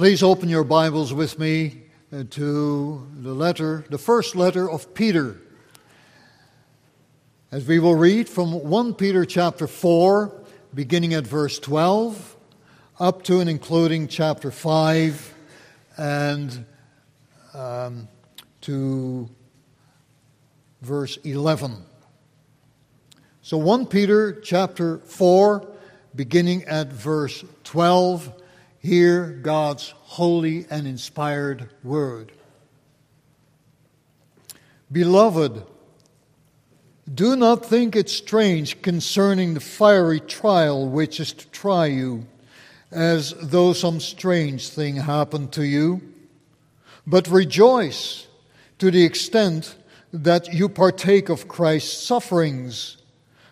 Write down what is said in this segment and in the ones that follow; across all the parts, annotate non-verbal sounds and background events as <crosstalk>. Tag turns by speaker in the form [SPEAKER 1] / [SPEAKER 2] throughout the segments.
[SPEAKER 1] Please open your Bibles with me uh, to the letter, the first letter of Peter. As we will read from 1 Peter chapter 4, beginning at verse 12, up to and including chapter 5 and um, to verse 11. So 1 Peter chapter 4, beginning at verse 12, hear God's holy and inspired word. Beloved, do not think it strange concerning the fiery trial which is to try you, as though some strange thing happened to you. But rejoice to the extent that you partake of Christ's sufferings,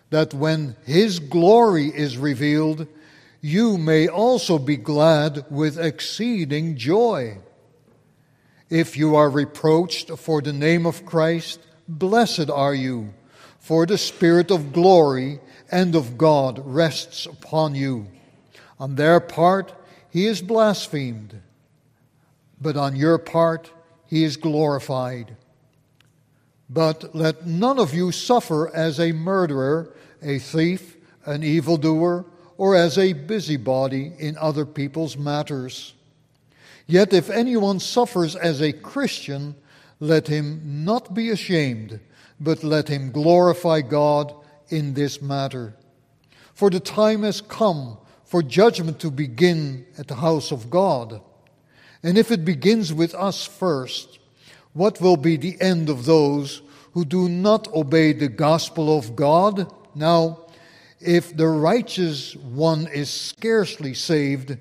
[SPEAKER 1] that when his glory is revealed, you may also be glad with exceeding joy. If you are reproached for the name of Christ, blessed are you, for the Spirit of glory and of God rests upon you. On their part, he is blasphemed, but on your part, he is glorified. But let none of you suffer as a murderer, a thief, an evildoer, or as a busybody in other people's matters. Yet if anyone suffers as a Christian, let him not be ashamed, but let him glorify God in this matter. For the time has come for judgment to begin at the house of God. And if it begins with us first, what will be the end of those who do not obey the gospel of God? Now, if the righteous one is scarcely saved,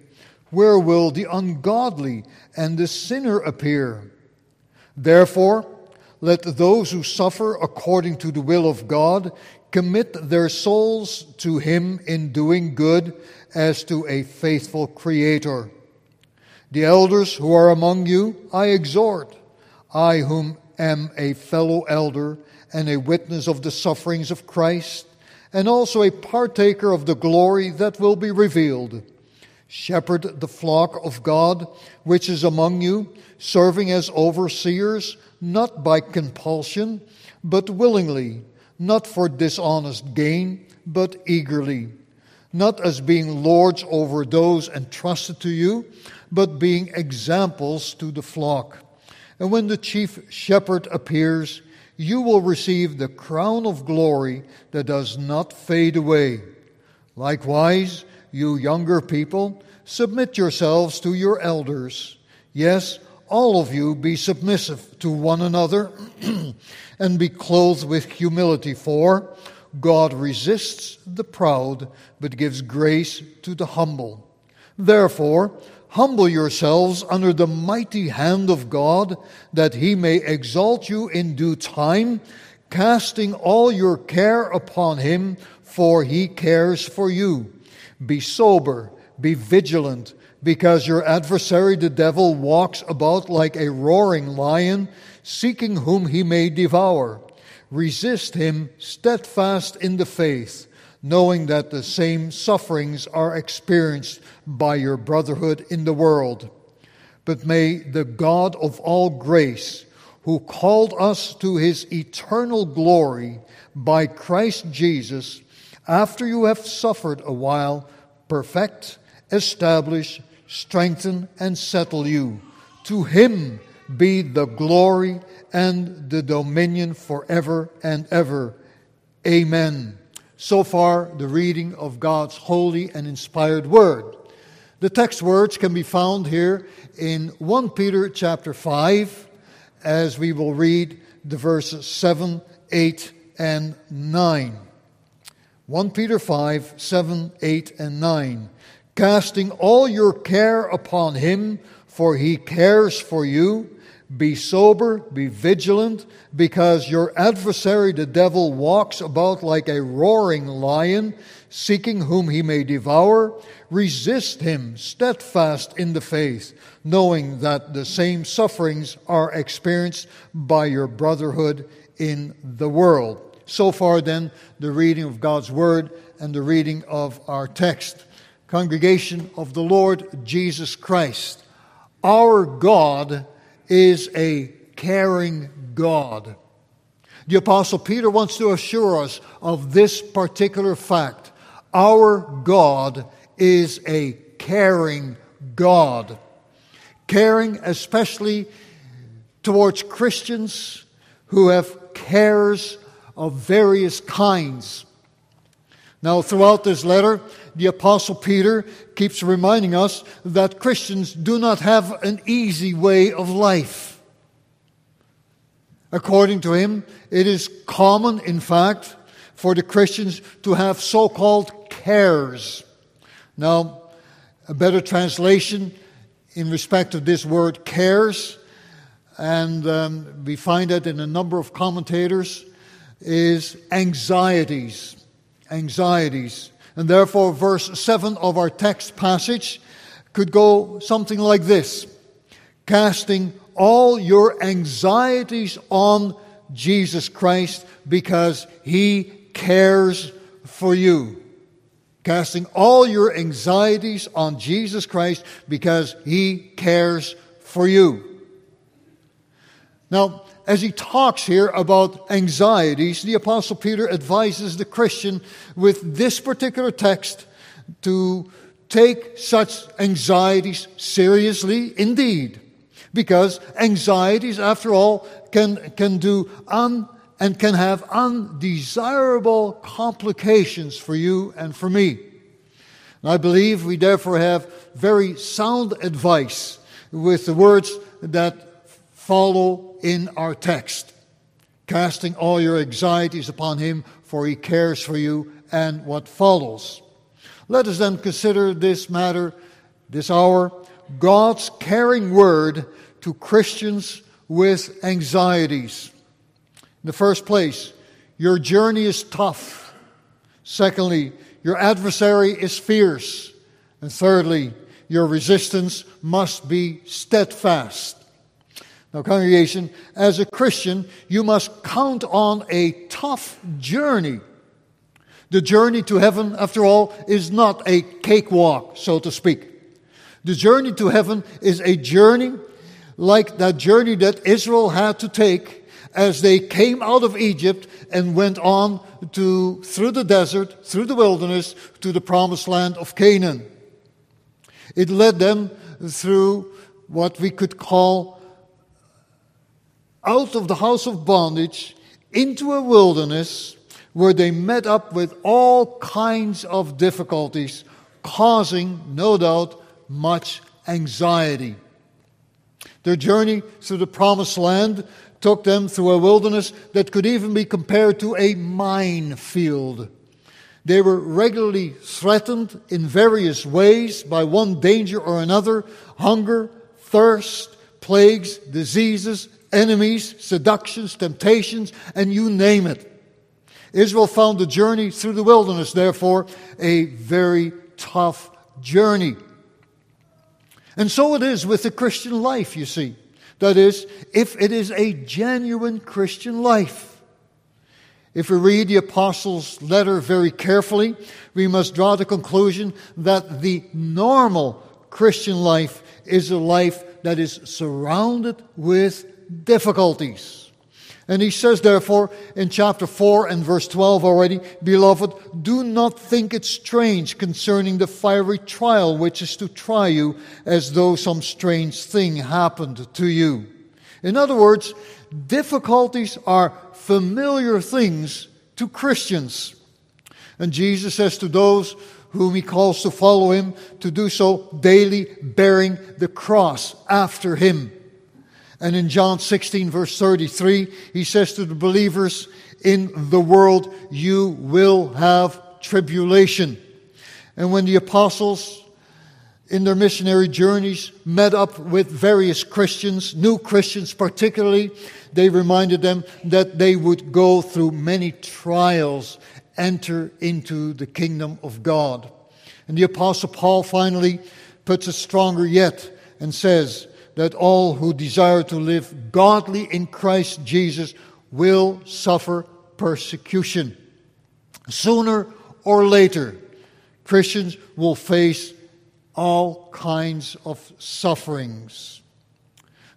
[SPEAKER 1] where will the ungodly and the sinner appear? Therefore, let those who suffer according to the will of God commit their souls to Him in doing good as to a faithful Creator. The elders who are among you, I exhort, I whom am a fellow elder and a witness of the sufferings of Christ and also a partaker of the glory that will be revealed. Shepherd the flock of God which is among you, serving as overseers, not by compulsion, but willingly, not for dishonest gain, but eagerly, not as being lords over those entrusted to you, but being examples to the flock. And when the chief shepherd appears, you will receive the crown of glory that does not fade away. Likewise, you younger people, submit yourselves to your elders. Yes, all of you be submissive to one another <clears throat> and be clothed with humility, for God resists the proud but gives grace to the humble. Therefore, Humble yourselves under the mighty hand of God, that he may exalt you in due time, casting all your care upon him, for he cares for you. Be sober, be vigilant, because your adversary the devil walks about like a roaring lion, seeking whom he may devour. Resist him steadfast in the faith knowing that the same sufferings are experienced by your brotherhood in the world. But may the God of all grace, who called us to his eternal glory by Christ Jesus, after you have suffered a while, perfect, establish, strengthen, and settle you. To him be the glory and the dominion forever and ever. Amen. So far, the reading of God's holy and inspired word. The text words can be found here in 1 Peter chapter 5, as we will read the verses 7, 8, and 9. 1 Peter 5, 7, 8, and 9. Casting all your care upon him, for he cares for you. Be sober, be vigilant, because your adversary, the devil, walks about like a roaring lion, seeking whom he may devour. Resist him, steadfast in the faith, knowing that the same sufferings are experienced by your brotherhood in the world. So far, then, the reading of God's Word and the reading of our text. Congregation of the Lord Jesus Christ. Our God is a caring God. The Apostle Peter wants to assure us of this particular fact. Our God is a caring God. Caring especially towards Christians who have cares of various kinds. Now, throughout this letter, the Apostle Peter keeps reminding us that Christians do not have an easy way of life. According to him, it is common, in fact, for the Christians to have so called cares. Now, a better translation in respect of this word cares, and um, we find it in a number of commentators, is anxieties. Anxieties. And therefore, verse 7 of our text passage could go something like this Casting all your anxieties on Jesus Christ because he cares for you. Casting all your anxieties on Jesus Christ because he cares for you. Now, as he talks here about anxieties, the Apostle Peter advises the Christian with this particular text to take such anxieties seriously indeed. Because anxieties, after all, can, can do un, and can have undesirable complications for you and for me. And I believe we therefore have very sound advice with the words that follow in our text. Casting all your anxieties upon him, for he cares for you, and what follows. Let us then consider this matter, this hour, God's caring word to Christians with anxieties. In the first place, your journey is tough. Secondly, your adversary is fierce. And thirdly, your resistance must be steadfast. Now, congregation, as a Christian, you must count on a tough journey. The journey to heaven, after all, is not a cakewalk, so to speak. The journey to heaven is a journey like that journey that Israel had to take as they came out of Egypt and went on to through the desert, through the wilderness to the promised land of Canaan. It led them through what we could call out of the house of bondage into a wilderness where they met up with all kinds of difficulties, causing, no doubt, much anxiety. Their journey through the promised land took them through a wilderness that could even be compared to a minefield. They were regularly threatened in various ways by one danger or another hunger, thirst, plagues, diseases, enemies, seductions, temptations, and you name it. Israel found the journey through the wilderness, therefore, a very tough journey. And so it is with the Christian life, you see. That is, if it is a genuine Christian life. If we read the Apostles' letter very carefully, we must draw the conclusion that the normal Christian life is a life that is surrounded with difficulties. And he says, therefore, in chapter 4 and verse 12 already, Beloved, do not think it strange concerning the fiery trial which is to try you, as though some strange thing happened to you. In other words, difficulties are familiar things to Christians. And Jesus says to those whom he calls to follow him to do so daily, bearing the cross after him. And in John 16, verse 33, he says to the believers, In the world you will have tribulation. And when the apostles in their missionary journeys met up with various Christians, new Christians particularly, they reminded them that they would go through many trials, enter into the kingdom of God. And the apostle Paul finally puts it stronger yet and says, that all who desire to live godly in Christ Jesus will suffer persecution. Sooner or later, Christians will face all kinds of sufferings.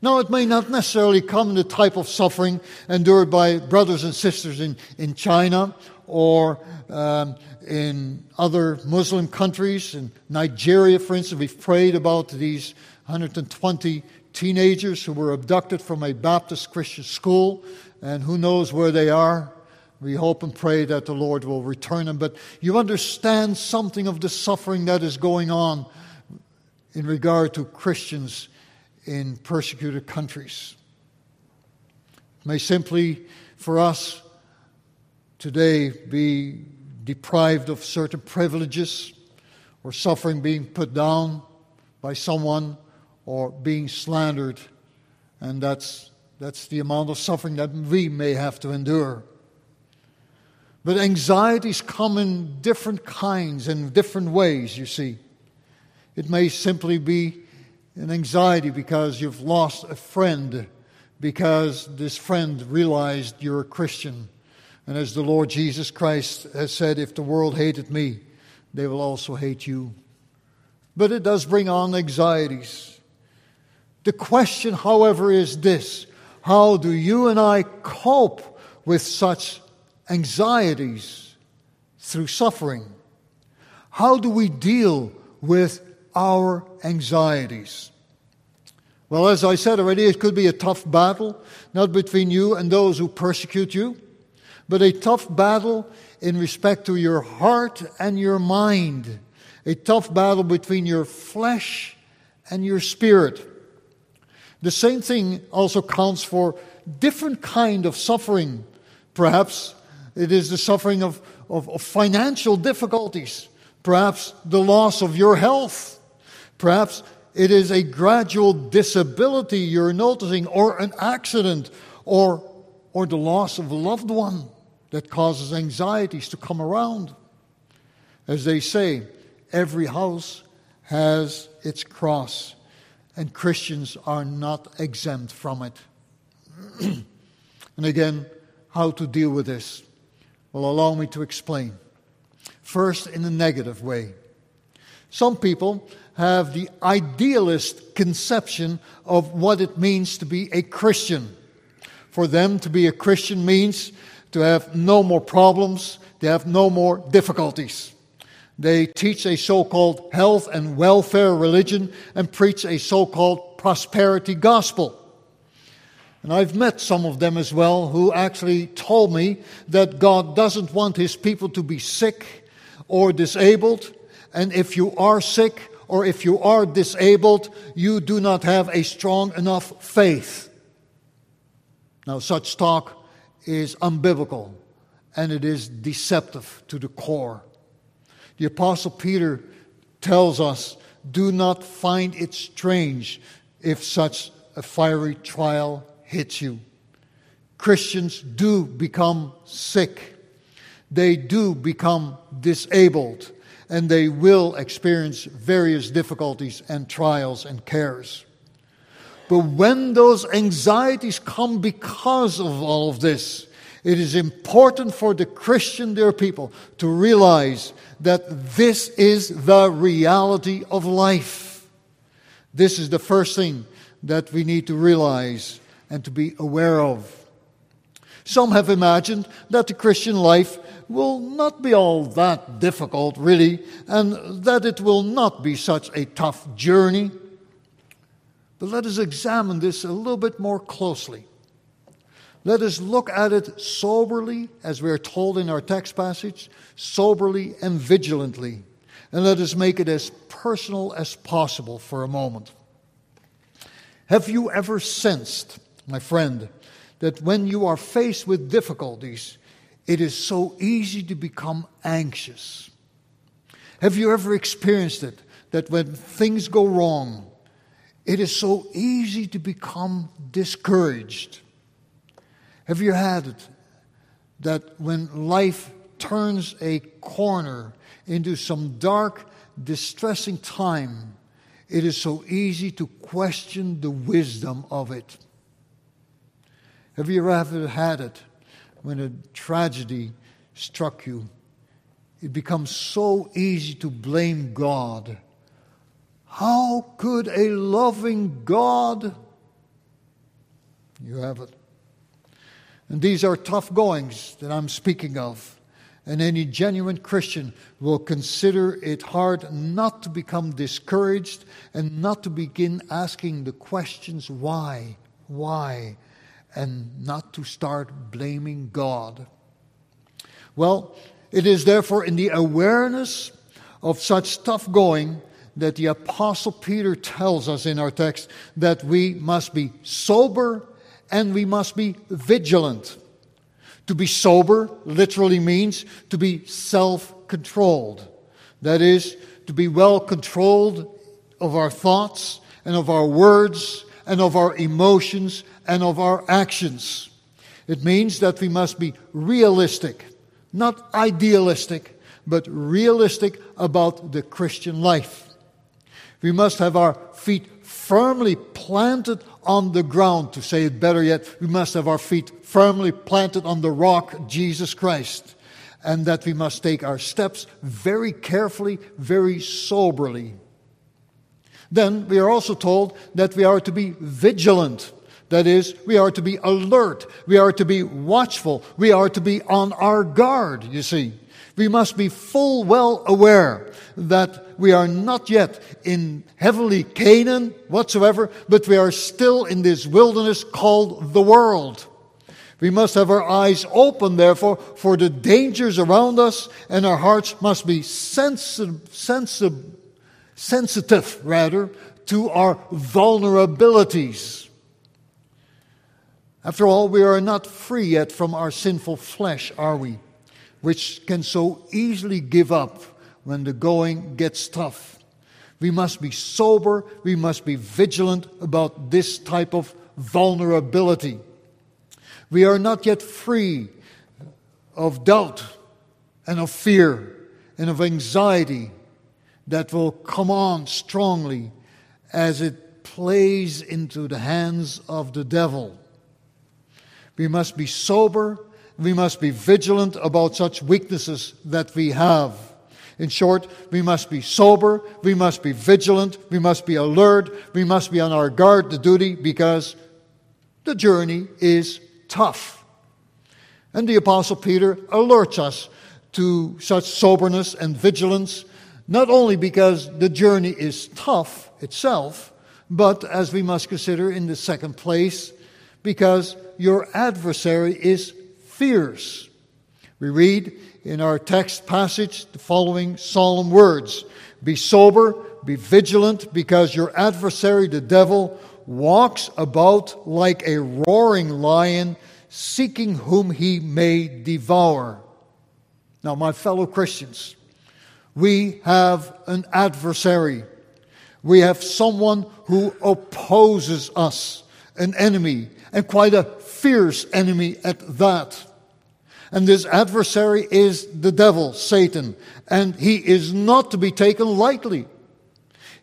[SPEAKER 1] Now, it may not necessarily come in the type of suffering endured by brothers and sisters in, in China or um, in other Muslim countries. In Nigeria, for instance, we've prayed about these 120 teenagers who were abducted from a Baptist Christian school, and who knows where they are. We hope and pray that the Lord will return them. But you understand something of the suffering that is going on in regard to Christians in persecuted countries. It may simply, for us today, be deprived of certain privileges or suffering being put down by someone or being slandered. And that's, that's the amount of suffering that we may have to endure. But anxieties come in different kinds and different ways, you see. It may simply be an anxiety because you've lost a friend, because this friend realized you're a Christian. And as the Lord Jesus Christ has said, if the world hated me, they will also hate you. But it does bring on anxieties. The question, however, is this How do you and I cope with such anxieties through suffering? How do we deal with our anxieties? Well, as I said already, it could be a tough battle, not between you and those who persecute you, but a tough battle in respect to your heart and your mind, a tough battle between your flesh and your spirit. The same thing also counts for different kind of suffering. Perhaps it is the suffering of, of, of financial difficulties, perhaps the loss of your health, perhaps it is a gradual disability you're noticing, or an accident, or, or the loss of a loved one that causes anxieties to come around. As they say, every house has its cross, and Christians are not exempt from it. <clears throat> and again, how to deal with this? Well, allow me to explain. First, in a negative way. Some people have the idealist conception of what it means to be a Christian. For them, to be a Christian means to have no more problems, to have no more difficulties. They teach a so called health and welfare religion and preach a so called prosperity gospel. And I've met some of them as well who actually told me that God doesn't want his people to be sick or disabled. And if you are sick or if you are disabled, you do not have a strong enough faith. Now, such talk is unbiblical and it is deceptive to the core. The Apostle Peter tells us do not find it strange if such a fiery trial hits you. Christians do become sick, they do become disabled, and they will experience various difficulties and trials and cares. But when those anxieties come because of all of this, it is important for the Christian, dear people, to realize that this is the reality of life. This is the first thing that we need to realize and to be aware of. Some have imagined that the Christian life will not be all that difficult, really, and that it will not be such a tough journey. But let us examine this a little bit more closely. Let us look at it soberly, as we are told in our text passage, soberly and vigilantly. And let us make it as personal as possible for a moment. Have you ever sensed my friend, that when you are faced with difficulties, it is so easy to become anxious. Have you ever experienced it? That when things go wrong, it is so easy to become discouraged. Have you had it that when life turns a corner into some dark, distressing time, it is so easy to question the wisdom of it? Have you ever had it when a tragedy struck you? It becomes so easy to blame God How could a loving God? You have it. And these are tough goings that I'm speaking of. And any genuine Christian will consider it hard not to become discouraged and not to begin asking the questions why, why, and not to start blaming God. Well, it is therefore in the awareness of such tough going that the Apostle Peter tells us in our text that we must be sober and we must be vigilant. To be sober literally means to be self controlled. That is, to be well controlled of our thoughts and of our words and of our emotions and of our actions. It means that we must be realistic, not idealistic, but realistic about the Christian life. We must have our feet firmly planted on the ground. To say it better yet, we must have our feet firmly planted on the rock, Jesus Christ. And that we must take our steps very carefully, very soberly. Then we are also told that we are to be vigilant. That is, we are to be alert. We are to be watchful. We are to be on our guard, you see. We must be full well aware that we are not yet in heavenly Canaan whatsoever, but we are still in this wilderness called the world. We must have our eyes open, therefore, for the dangers around us, and our hearts must be sensitive, sensitive, sensitive rather, to our vulnerabilities. After all, we are not free yet from our sinful flesh, are we? Which can so easily give up when the going gets tough. We must be sober, we must be vigilant about this type of vulnerability. We are not yet free of doubt and of fear and of anxiety that will come on strongly as it plays into the hands of the devil. We must be sober, we must be vigilant about such weaknesses that we have. In short, we must be sober, we must be vigilant, we must be alert, we must be on our guard to duty because the journey is tough. And the Apostle Peter alerts us to such soberness and vigilance, not only because the journey is tough itself, but as we must consider in the second place, because your adversary is fierce. We read in our text passage the following solemn words Be sober, be vigilant, because your adversary, the devil, walks about like a roaring lion, seeking whom he may devour. Now, my fellow Christians, we have an adversary. We have someone who opposes us, an enemy, and quite a fierce enemy at that. And this adversary is the devil, Satan. And he is not to be taken lightly.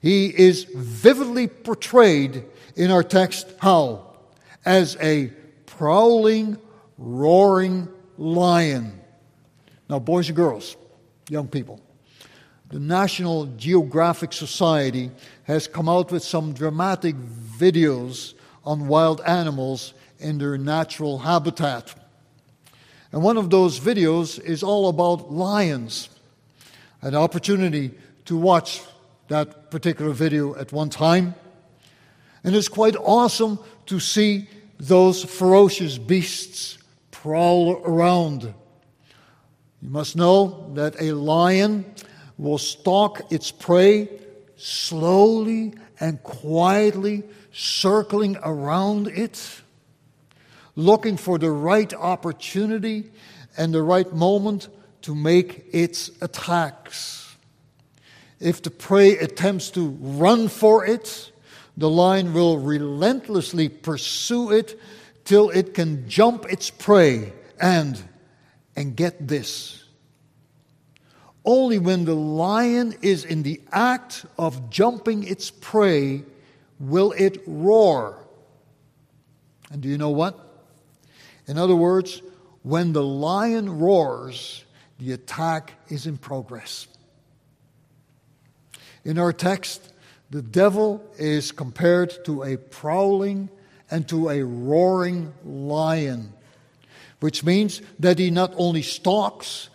[SPEAKER 1] He is vividly portrayed in our text how? As a prowling, roaring lion. Now, boys and girls, young people, the National Geographic Society has come out with some dramatic videos on wild animals in their natural habitat. And one of those videos is all about lions. An opportunity to watch that particular video at one time. And it's quite awesome to see those ferocious beasts prowl around. You must know that a lion will stalk its prey slowly and quietly, circling around it looking for the right opportunity and the right moment to make its attacks. If the prey attempts to run for it, the lion will relentlessly pursue it till it can jump its prey and and get this. Only when the lion is in the act of jumping its prey will it roar. And do you know what in other words, when the lion roars, the attack is in progress. In our text, the devil is compared to a prowling and to a roaring lion, which means that he not only stalks,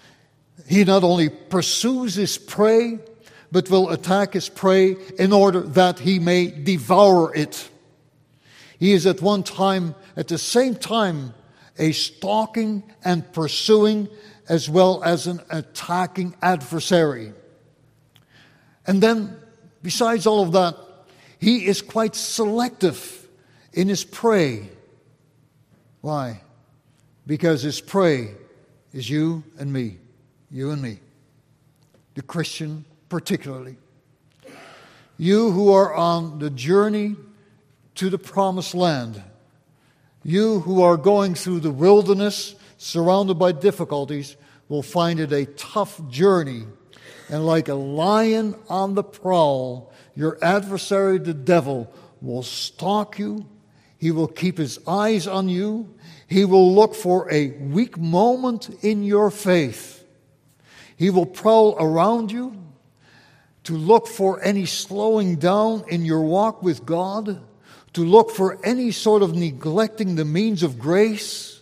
[SPEAKER 1] he not only pursues his prey, but will attack his prey in order that he may devour it. He is at one time, at the same time, a stalking and pursuing as well as an attacking adversary. And then, besides all of that, he is quite selective in his prey. Why? Because his prey is you and me, you and me, the Christian particularly. You who are on the journey to the promised land, you who are going through the wilderness surrounded by difficulties will find it a tough journey. And like a lion on the prowl, your adversary, the devil, will stalk you. He will keep his eyes on you. He will look for a weak moment in your faith. He will prowl around you to look for any slowing down in your walk with God, to look for any sort of neglecting the means of grace.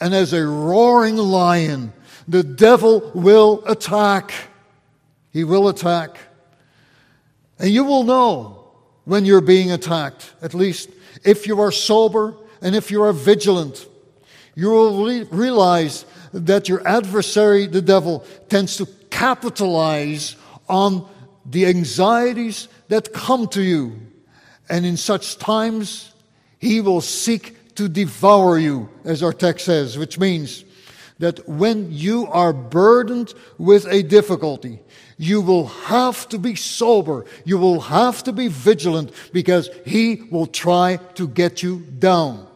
[SPEAKER 1] And as a roaring lion, the devil will attack. He will attack. And you will know when you're being attacked, at least if you are sober and if you are vigilant. You will re- realize that your adversary, the devil, tends to capitalize on the anxieties that come to you. And in such times, he will seek to devour you, as our text says, which means that when you are burdened with a difficulty, you will have to be sober. You will have to be vigilant because he will try to get you down.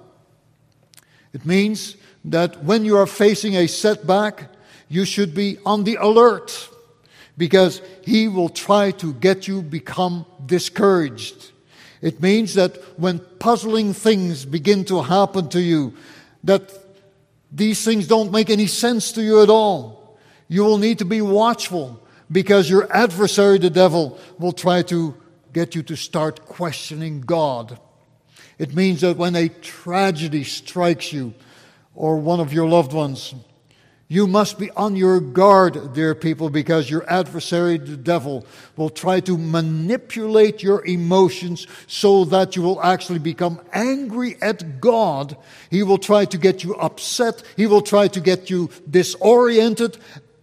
[SPEAKER 1] It means that when you are facing a setback, you should be on the alert because he will try to get you become discouraged. It means that when puzzling things begin to happen to you, that these things don't make any sense to you at all. You will need to be watchful because your adversary, the devil, will try to get you to start questioning God. It means that when a tragedy strikes you or one of your loved ones, you must be on your guard, dear people, because your adversary, the devil, will try to manipulate your emotions so that you will actually become angry at God. He will try to get you upset. He will try to get you disoriented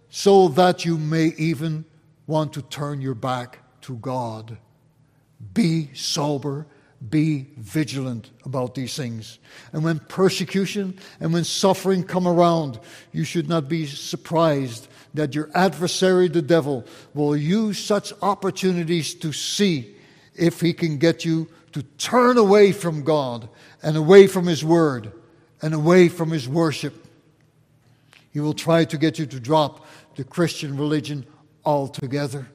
[SPEAKER 1] so that you may even want to turn your back to God. Be sober be vigilant about these things. And when persecution and when suffering come around, you should not be surprised that your adversary, the devil, will use such opportunities to see if he can get you to turn away from God and away from His Word and away from His worship. He will try to get you to drop the Christian religion altogether.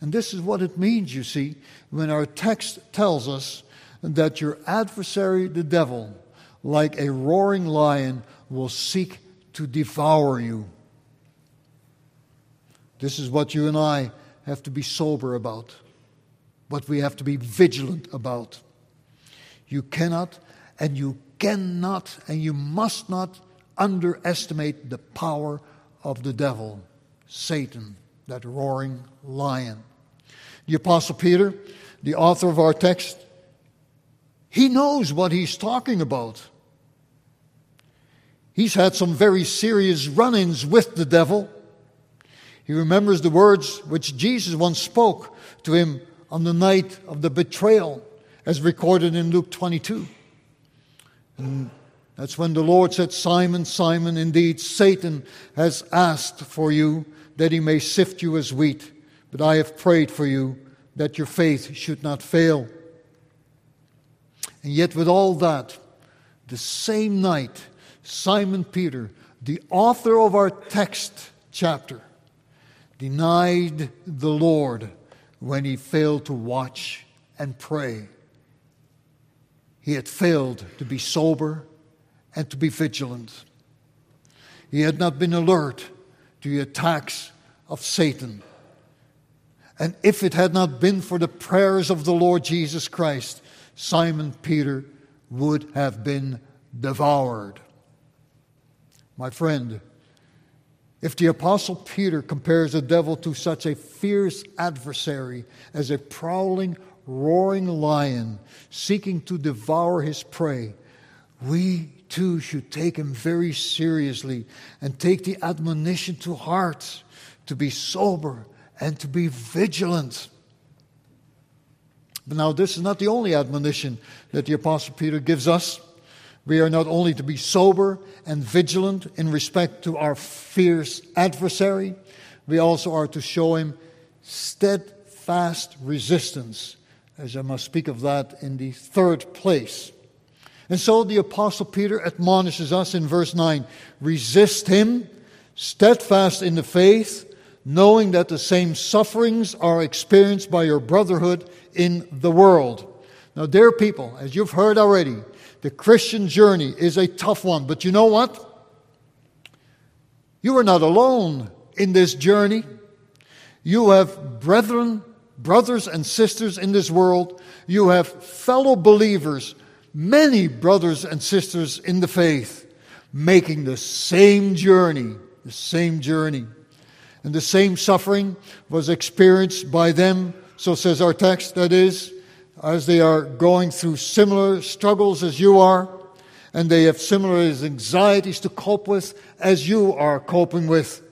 [SPEAKER 1] And this is what it means, you see, when our text tells us that your adversary, the devil, like a roaring lion, will seek to devour you. This is what you and I have to be sober about, what we have to be vigilant about. You cannot and you cannot and you must not underestimate the power of the devil, Satan, that roaring lion. The Apostle Peter, the author of our text, he knows what he's talking about. He's had some very serious run ins with the devil. He remembers the words which Jesus once spoke to him on the night of the betrayal, as recorded in Luke 22. And that's when the Lord said, Simon, Simon, indeed, Satan has asked for you that he may sift you as wheat. But I have prayed for you that your faith should not fail. And yet, with all that, the same night, Simon Peter, the author of our text chapter, denied the Lord when he failed to watch and pray. He had failed to be sober and to be vigilant. He had not been alert to the attacks of Satan. And if it had not been for the prayers of the Lord Jesus Christ, Simon Peter would have been devoured. My friend, if the Apostle Peter compares the devil to such a fierce adversary as a prowling, roaring lion seeking to devour his prey, we too should take him very seriously and take the admonition to heart to be sober and to be vigilant. But now, this is not the only admonition that the Apostle Peter gives us. We are not only to be sober and vigilant in respect to our fierce adversary, we also are to show him steadfast resistance, as I must speak of that in the third place. And so the Apostle Peter admonishes us in verse 9 resist him, steadfast in the faith, knowing that the same sufferings are experienced by your brotherhood in the world. Now, dear people, as you've heard already, the Christian journey is a tough one, but you know what? You are not alone in this journey. You have brethren, brothers, and sisters in this world. You have fellow believers, many brothers and sisters in the faith, making the same journey, the same journey. And the same suffering was experienced by them, so says our text, that is, as they are going through similar struggles as you are, and they have similar anxieties to cope with as you are coping with.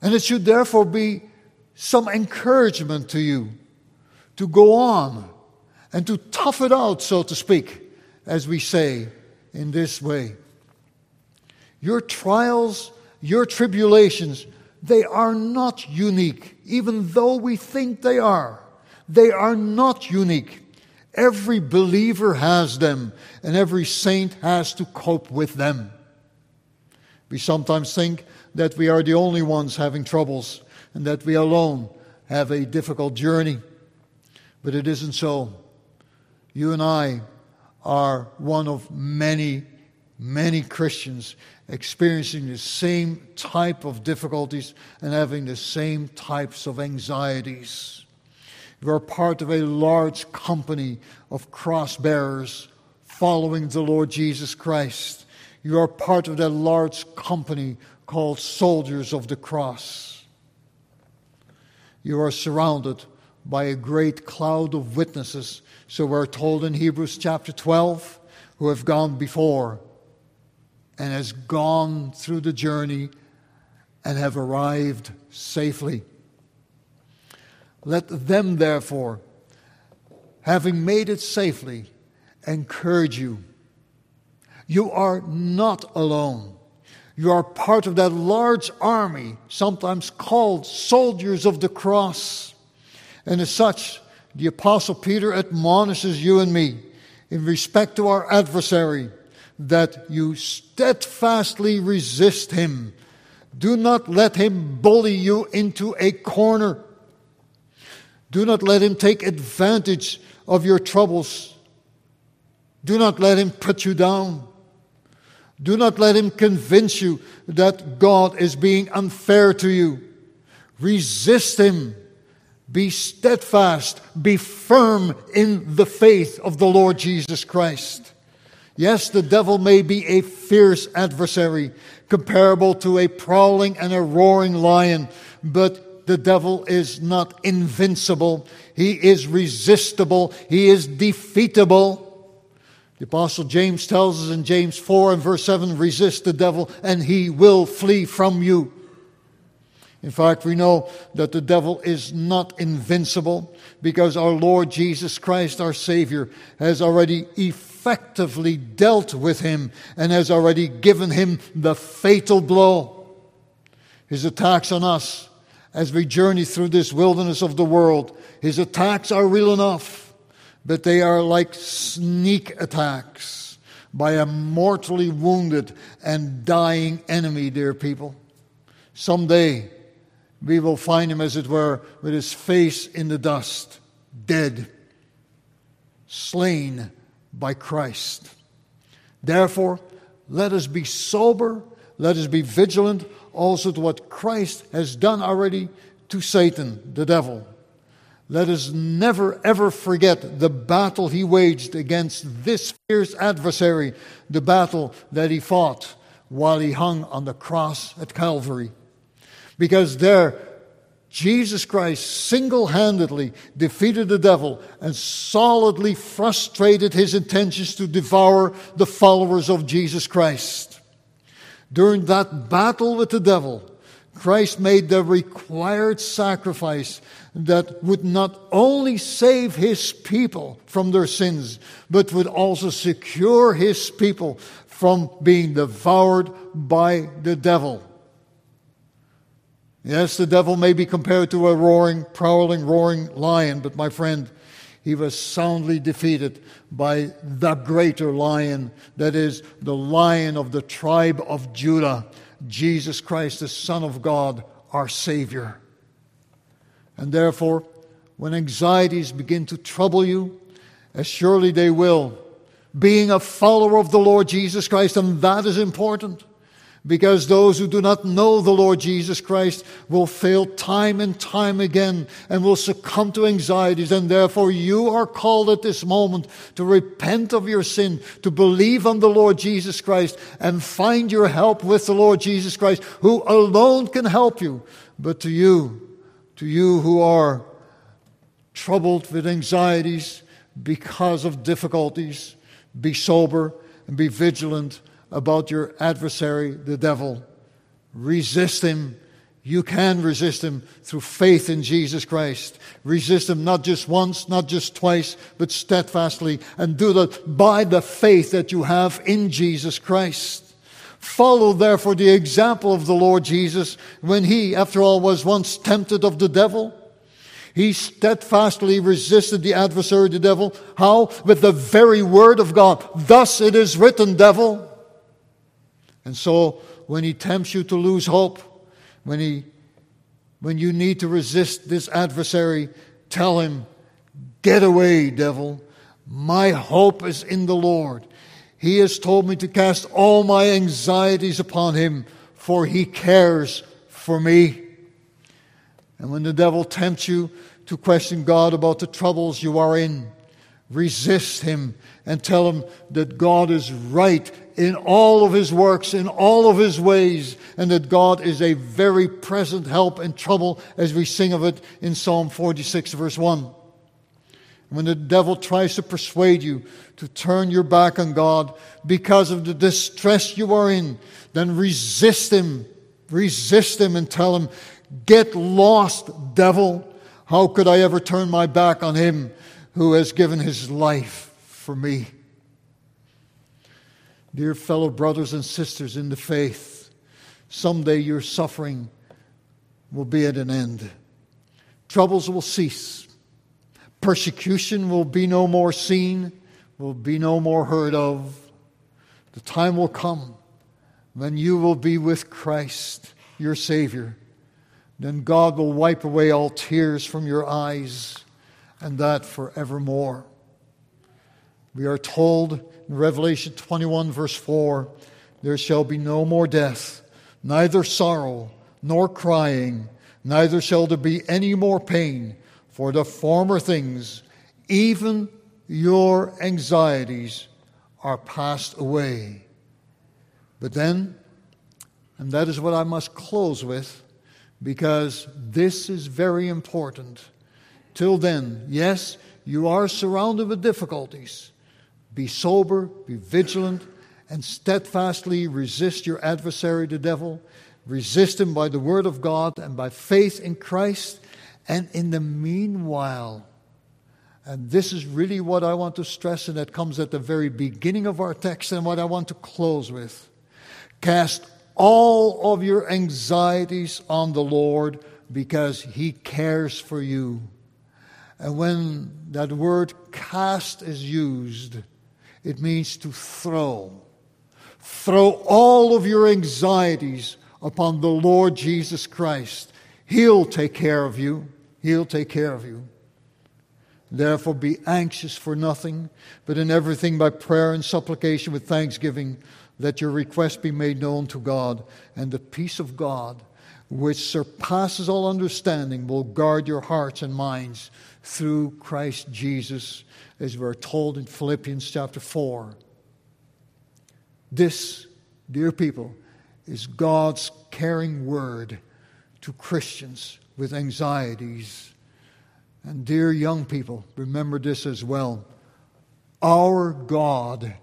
[SPEAKER 1] And it should therefore be some encouragement to you to go on and to tough it out, so to speak, as we say in this way. Your trials, your tribulations, they are not unique, even though we think they are. They are not unique. Every believer has them, and every saint has to cope with them. We sometimes think that we are the only ones having troubles and that we alone have a difficult journey. But it isn't so. You and I are one of many, many Christians experiencing the same type of difficulties and having the same types of anxieties. You are part of a large company of cross bearers following the Lord Jesus Christ. You are part of that large company called soldiers of the cross. You are surrounded by a great cloud of witnesses, so we're told in Hebrews chapter 12, who have gone before and has gone through the journey and have arrived safely. Let them, therefore, having made it safely, encourage you. You are not alone. You are part of that large army, sometimes called soldiers of the cross. And as such, the Apostle Peter admonishes you and me in respect to our adversary that you steadfastly resist him. Do not let him bully you into a corner. Do not let him take advantage of your troubles. Do not let him put you down. Do not let him convince you that God is being unfair to you. Resist him. Be steadfast. Be firm in the faith of the Lord Jesus Christ. Yes, the devil may be a fierce adversary, comparable to a prowling and a roaring lion, but the devil is not invincible. He is resistible. He is defeatable. The Apostle James tells us in James 4 and verse 7 resist the devil and he will flee from you. In fact, we know that the devil is not invincible because our Lord Jesus Christ, our Savior, has already dealt with him and has already given him the fatal blow. His attacks on us as we journey through this wilderness of the world. His attacks are real enough, but they are like sneak attacks by a mortally wounded and dying enemy, dear people. Someday we will find him, as it were, with his face in the dust, dead, slain by Christ. Therefore, let us be sober, let us be vigilant also to what Christ has done already to Satan, the devil. Let us never ever forget the battle he waged against this fierce adversary, the battle that he fought while he hung on the cross at Calvary. Because there, Jesus Christ single handedly defeated the devil and solidly frustrated his intentions to devour the followers of Jesus Christ. During that battle with the devil, Christ made the required sacrifice that would not only save his people from their sins, but would also secure his people from being devoured by the devil. Yes, the devil may be compared to a roaring, prowling, roaring lion, but my friend, he was soundly defeated by the greater lion, that is, the lion of the tribe of Judah, Jesus Christ, the Son of God, our Savior. And therefore, when anxieties begin to trouble you, as surely they will, being a follower of the Lord Jesus Christ, and that is important because those who do not know the Lord Jesus Christ will fail time and time again and will succumb to anxieties. And therefore, you are called at this moment to repent of your sin, to believe on the Lord Jesus Christ, and find your help with the Lord Jesus Christ, who alone can help you. But to you, to you who are troubled with anxieties because of difficulties, be sober and be vigilant about your adversary, the devil. Resist him. You can resist him through faith in Jesus Christ. Resist him not just once, not just twice, but steadfastly, and do that by the faith that you have in Jesus Christ. Follow therefore the example of the Lord Jesus when he, after all, was once tempted of the devil. He steadfastly resisted the adversary, the devil. How? With the very word of God. Thus it is written, devil. And so when he tempts you to lose hope, when he when you need to resist this adversary, tell him, Get away, devil. My hope is in the Lord. He has told me to cast all my anxieties upon him, for he cares for me. And when the devil tempts you to question God about the troubles you are in, resist him and tell him that God is right in all of his works, in all of his ways, and that God is a very present help in trouble, as we sing of it in Psalm 46, verse 1. When the devil tries to persuade you to turn your back on God because of the distress you are in, then resist him. Resist him and tell him, Get lost, devil. How could I ever turn my back on him who has given his life? for me. Dear fellow brothers and sisters in the faith, someday your suffering will be at an end. Troubles will cease. Persecution will be no more seen, will be no more heard of. The time will come when you will be with Christ, your Savior. Then God will wipe away all tears from your eyes, and that forevermore. We are told in Revelation 21, verse 4 there shall be no more death, neither sorrow nor crying, neither shall there be any more pain, for the former things, even your anxieties, are passed away. But then, and that is what I must close with, because this is very important. Till then, yes, you are surrounded with difficulties. Be sober, be vigilant, and steadfastly resist your adversary, the devil. Resist him by the word of God and by faith in Christ. And in the meanwhile, and this is really what I want to stress, and that comes at the very beginning of our text, and what I want to close with. Cast all of your anxieties on the Lord because he cares for you. And when that word cast is used, it means to throw. Throw all of your anxieties upon the Lord Jesus Christ. He'll take care of you. He'll take care of you. Therefore, be anxious for nothing, but in everything by prayer and supplication with thanksgiving, let your request be made known to God, and the peace of God, which surpasses all understanding, will guard your hearts and minds through Christ Jesus, as we're told in Philippians chapter 4. This, dear people, is God's caring word to Christians with anxieties. And dear young people, remember this as well. Our God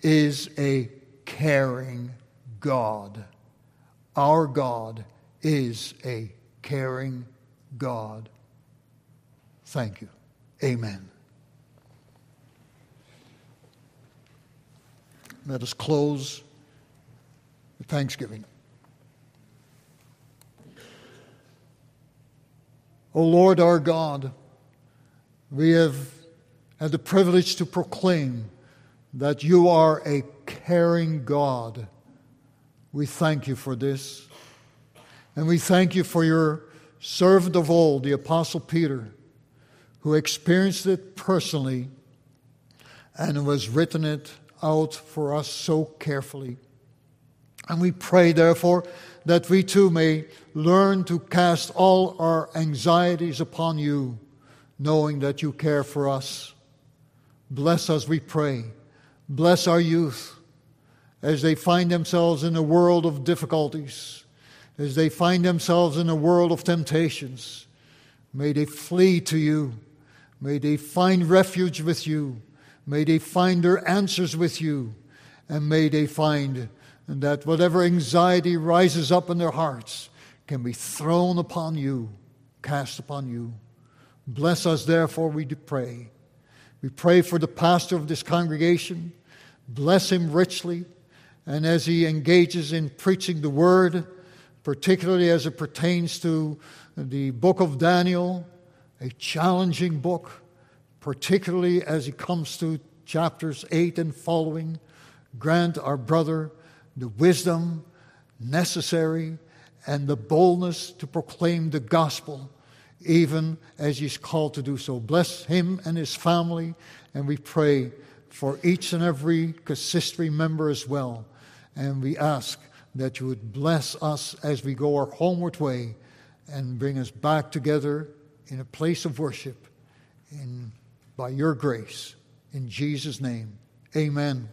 [SPEAKER 1] is a caring God. Our God is a caring God. Thank you. Amen. Let us close with thanksgiving. O Lord our God, we have had the privilege to proclaim that you are a caring God. We thank you for this. And we thank you for your servant of old, the Apostle Peter, who experienced it personally and who has written it out for us so carefully. And we pray, therefore, that we too may learn to cast all our anxieties upon you, knowing that you care for us. Bless us, we pray. Bless our youth as they find themselves in a world of difficulties, as they find themselves in a world of temptations. May they flee to you. May they find refuge with you. May they find their answers with you. And may they find that whatever anxiety rises up in their hearts can be thrown upon you, cast upon you. Bless us, therefore, we do pray. We pray for the pastor of this congregation. Bless him richly. And as he engages in preaching the word, particularly as it pertains to the book of Daniel, a challenging book, particularly as he comes to chapters 8 and following, grant our brother the wisdom necessary and the boldness to proclaim the gospel, even as he's called to do so. Bless him and his family, and we pray for each and every consistory member as well. And we ask that you would bless us as we go our homeward way and bring us back together in a place of worship by your grace. In Jesus' name, amen.